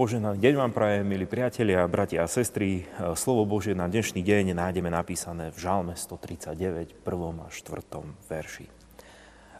Poženaný deň vám prajem, milí priatelia, bratia a sestry. Slovo Božie na dnešný deň nájdeme napísané v Žalme 139, 1. a 4. verši.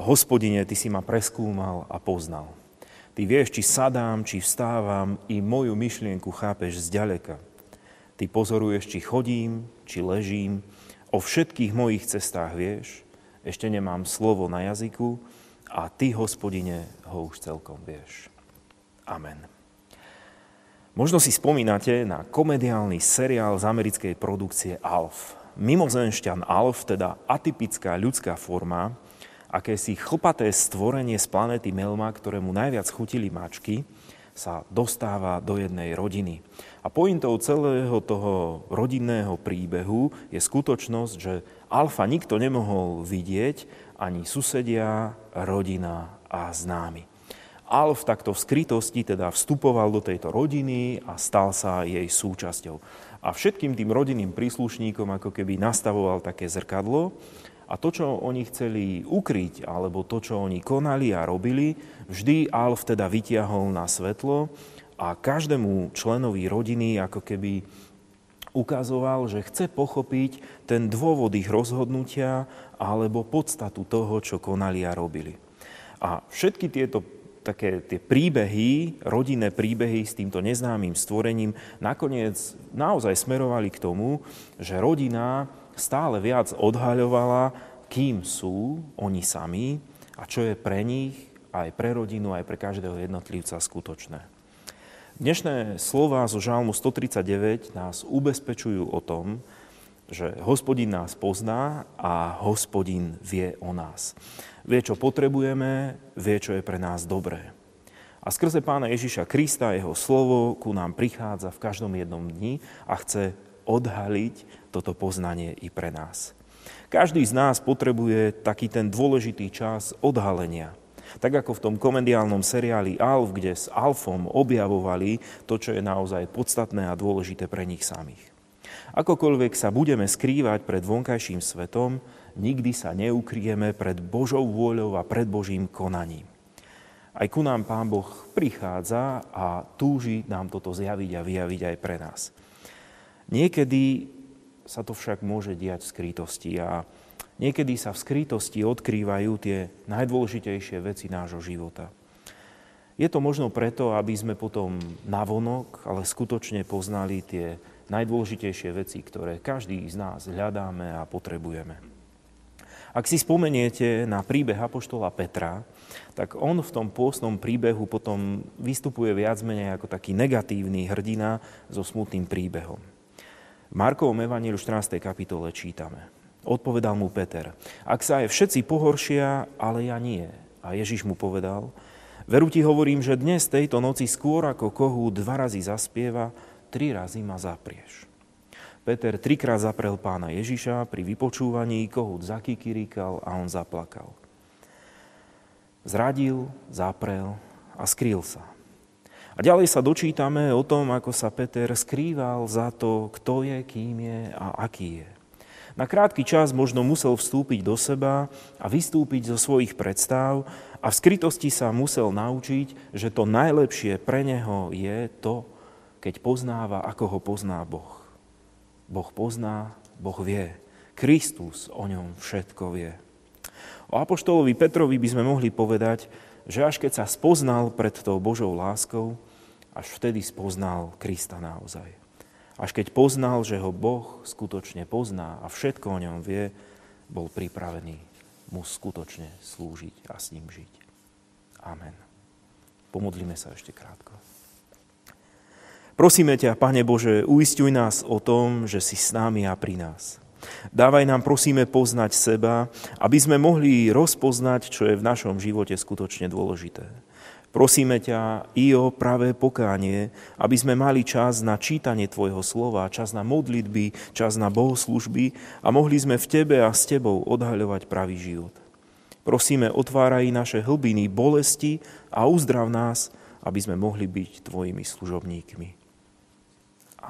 Hospodine, Ty si ma preskúmal a poznal. Ty vieš, či sadám, či vstávam, i moju myšlienku chápeš zďaleka. Ty pozoruješ, či chodím, či ležím, o všetkých mojich cestách vieš, ešte nemám slovo na jazyku a Ty, hospodine, ho už celkom vieš. Amen. Možno si spomínate na komediálny seriál z americkej produkcie Alf. Mimozenšťan Alf, teda atypická ľudská forma, akési chlpaté stvorenie z planéty Melma, ktorému najviac chutili mačky, sa dostáva do jednej rodiny. A pointou celého toho rodinného príbehu je skutočnosť, že Alfa nikto nemohol vidieť, ani susedia, rodina a známy. Alf takto v skrytosti teda vstupoval do tejto rodiny a stal sa jej súčasťou. A všetkým tým rodinným príslušníkom ako keby nastavoval také zrkadlo a to, čo oni chceli ukryť, alebo to, čo oni konali a robili, vždy Alf teda vytiahol na svetlo a každému členovi rodiny ako keby ukazoval, že chce pochopiť ten dôvod ich rozhodnutia alebo podstatu toho, čo konali a robili. A všetky tieto také tie príbehy, rodinné príbehy s týmto neznámym stvorením nakoniec naozaj smerovali k tomu, že rodina stále viac odhaľovala, kým sú oni sami a čo je pre nich, aj pre rodinu, aj pre každého jednotlivca skutočné. Dnešné slova zo Žalmu 139 nás ubezpečujú o tom, že hospodin nás pozná a hospodin vie o nás vie, čo potrebujeme, vie, čo je pre nás dobré. A skrze pána Ježiša Krista, jeho slovo ku nám prichádza v každom jednom dni a chce odhaliť toto poznanie i pre nás. Každý z nás potrebuje taký ten dôležitý čas odhalenia. Tak ako v tom komediálnom seriáli Alf, kde s Alfom objavovali to, čo je naozaj podstatné a dôležité pre nich samých. Akokoľvek sa budeme skrývať pred vonkajším svetom, nikdy sa neukrieme pred Božou vôľou a pred Božím konaním. Aj ku nám Pán Boh prichádza a túži nám toto zjaviť a vyjaviť aj pre nás. Niekedy sa to však môže diať v skrytosti a niekedy sa v skrytosti odkrývajú tie najdôležitejšie veci nášho života. Je to možno preto, aby sme potom navonok, ale skutočne poznali tie najdôležitejšie veci, ktoré každý z nás hľadáme a potrebujeme. Ak si spomeniete na príbeh Apoštola Petra, tak on v tom pôstnom príbehu potom vystupuje viac menej ako taký negatívny hrdina so smutným príbehom. V Markovom evaníliu 14. kapitole čítame. Odpovedal mu Peter, ak sa aj všetci pohoršia, ale ja nie. A Ježiš mu povedal, veru ti hovorím, že dnes tejto noci skôr ako kohu dva razy zaspieva, tri razy ma zaprieš. Peter trikrát zaprel pána Ježiša, pri vypočúvaní kohút zakikiríkal a on zaplakal. Zradil, zaprel a skrýl sa. A ďalej sa dočítame o tom, ako sa Peter skrýval za to, kto je, kým je a aký je. Na krátky čas možno musel vstúpiť do seba a vystúpiť zo svojich predstav a v skrytosti sa musel naučiť, že to najlepšie pre neho je to, keď poznáva, ako ho pozná Boh. Boh pozná, Boh vie. Kristus o ňom všetko vie. O Apoštolovi Petrovi by sme mohli povedať, že až keď sa spoznal pred tou Božou láskou, až vtedy spoznal Krista naozaj. Až keď poznal, že ho Boh skutočne pozná a všetko o ňom vie, bol pripravený mu skutočne slúžiť a s ním žiť. Amen. Pomodlíme sa ešte krátko. Prosíme ťa, Pane Bože, uistuj nás o tom, že si s námi a pri nás. Dávaj nám, prosíme, poznať seba, aby sme mohli rozpoznať, čo je v našom živote skutočne dôležité. Prosíme ťa i o pravé pokánie, aby sme mali čas na čítanie Tvojho slova, čas na modlitby, čas na bohoslužby a mohli sme v Tebe a s Tebou odhaľovať pravý život. Prosíme, otváraj naše hlbiny bolesti a uzdrav nás, aby sme mohli byť Tvojimi služobníkmi.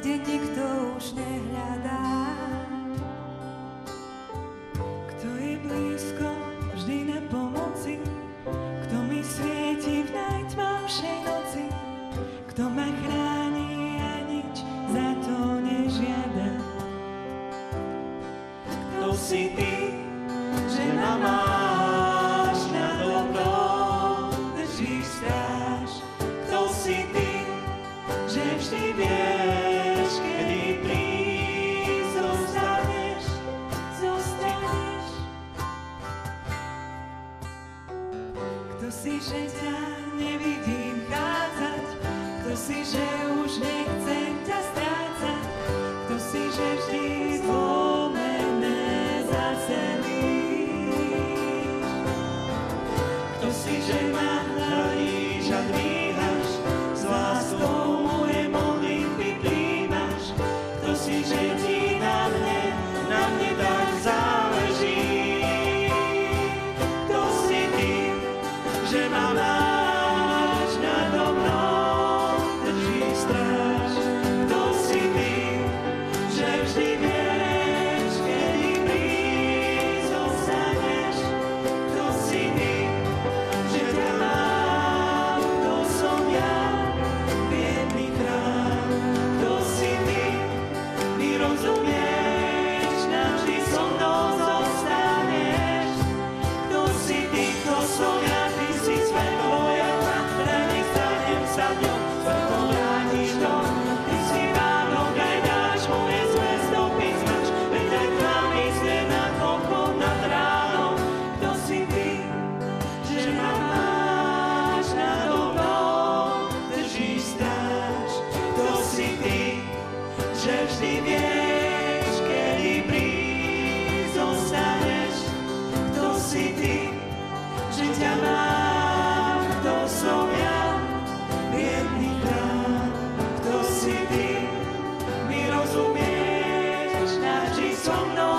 kde nikto už nehľadá. Kto je blízko, vždy na pomoci, kto mi svieti v najtmavšej noci, kto ma chráni a nič za to nežiada. Kto si ty, že ma máš na kto si ty, že vždy vieš, Energy from the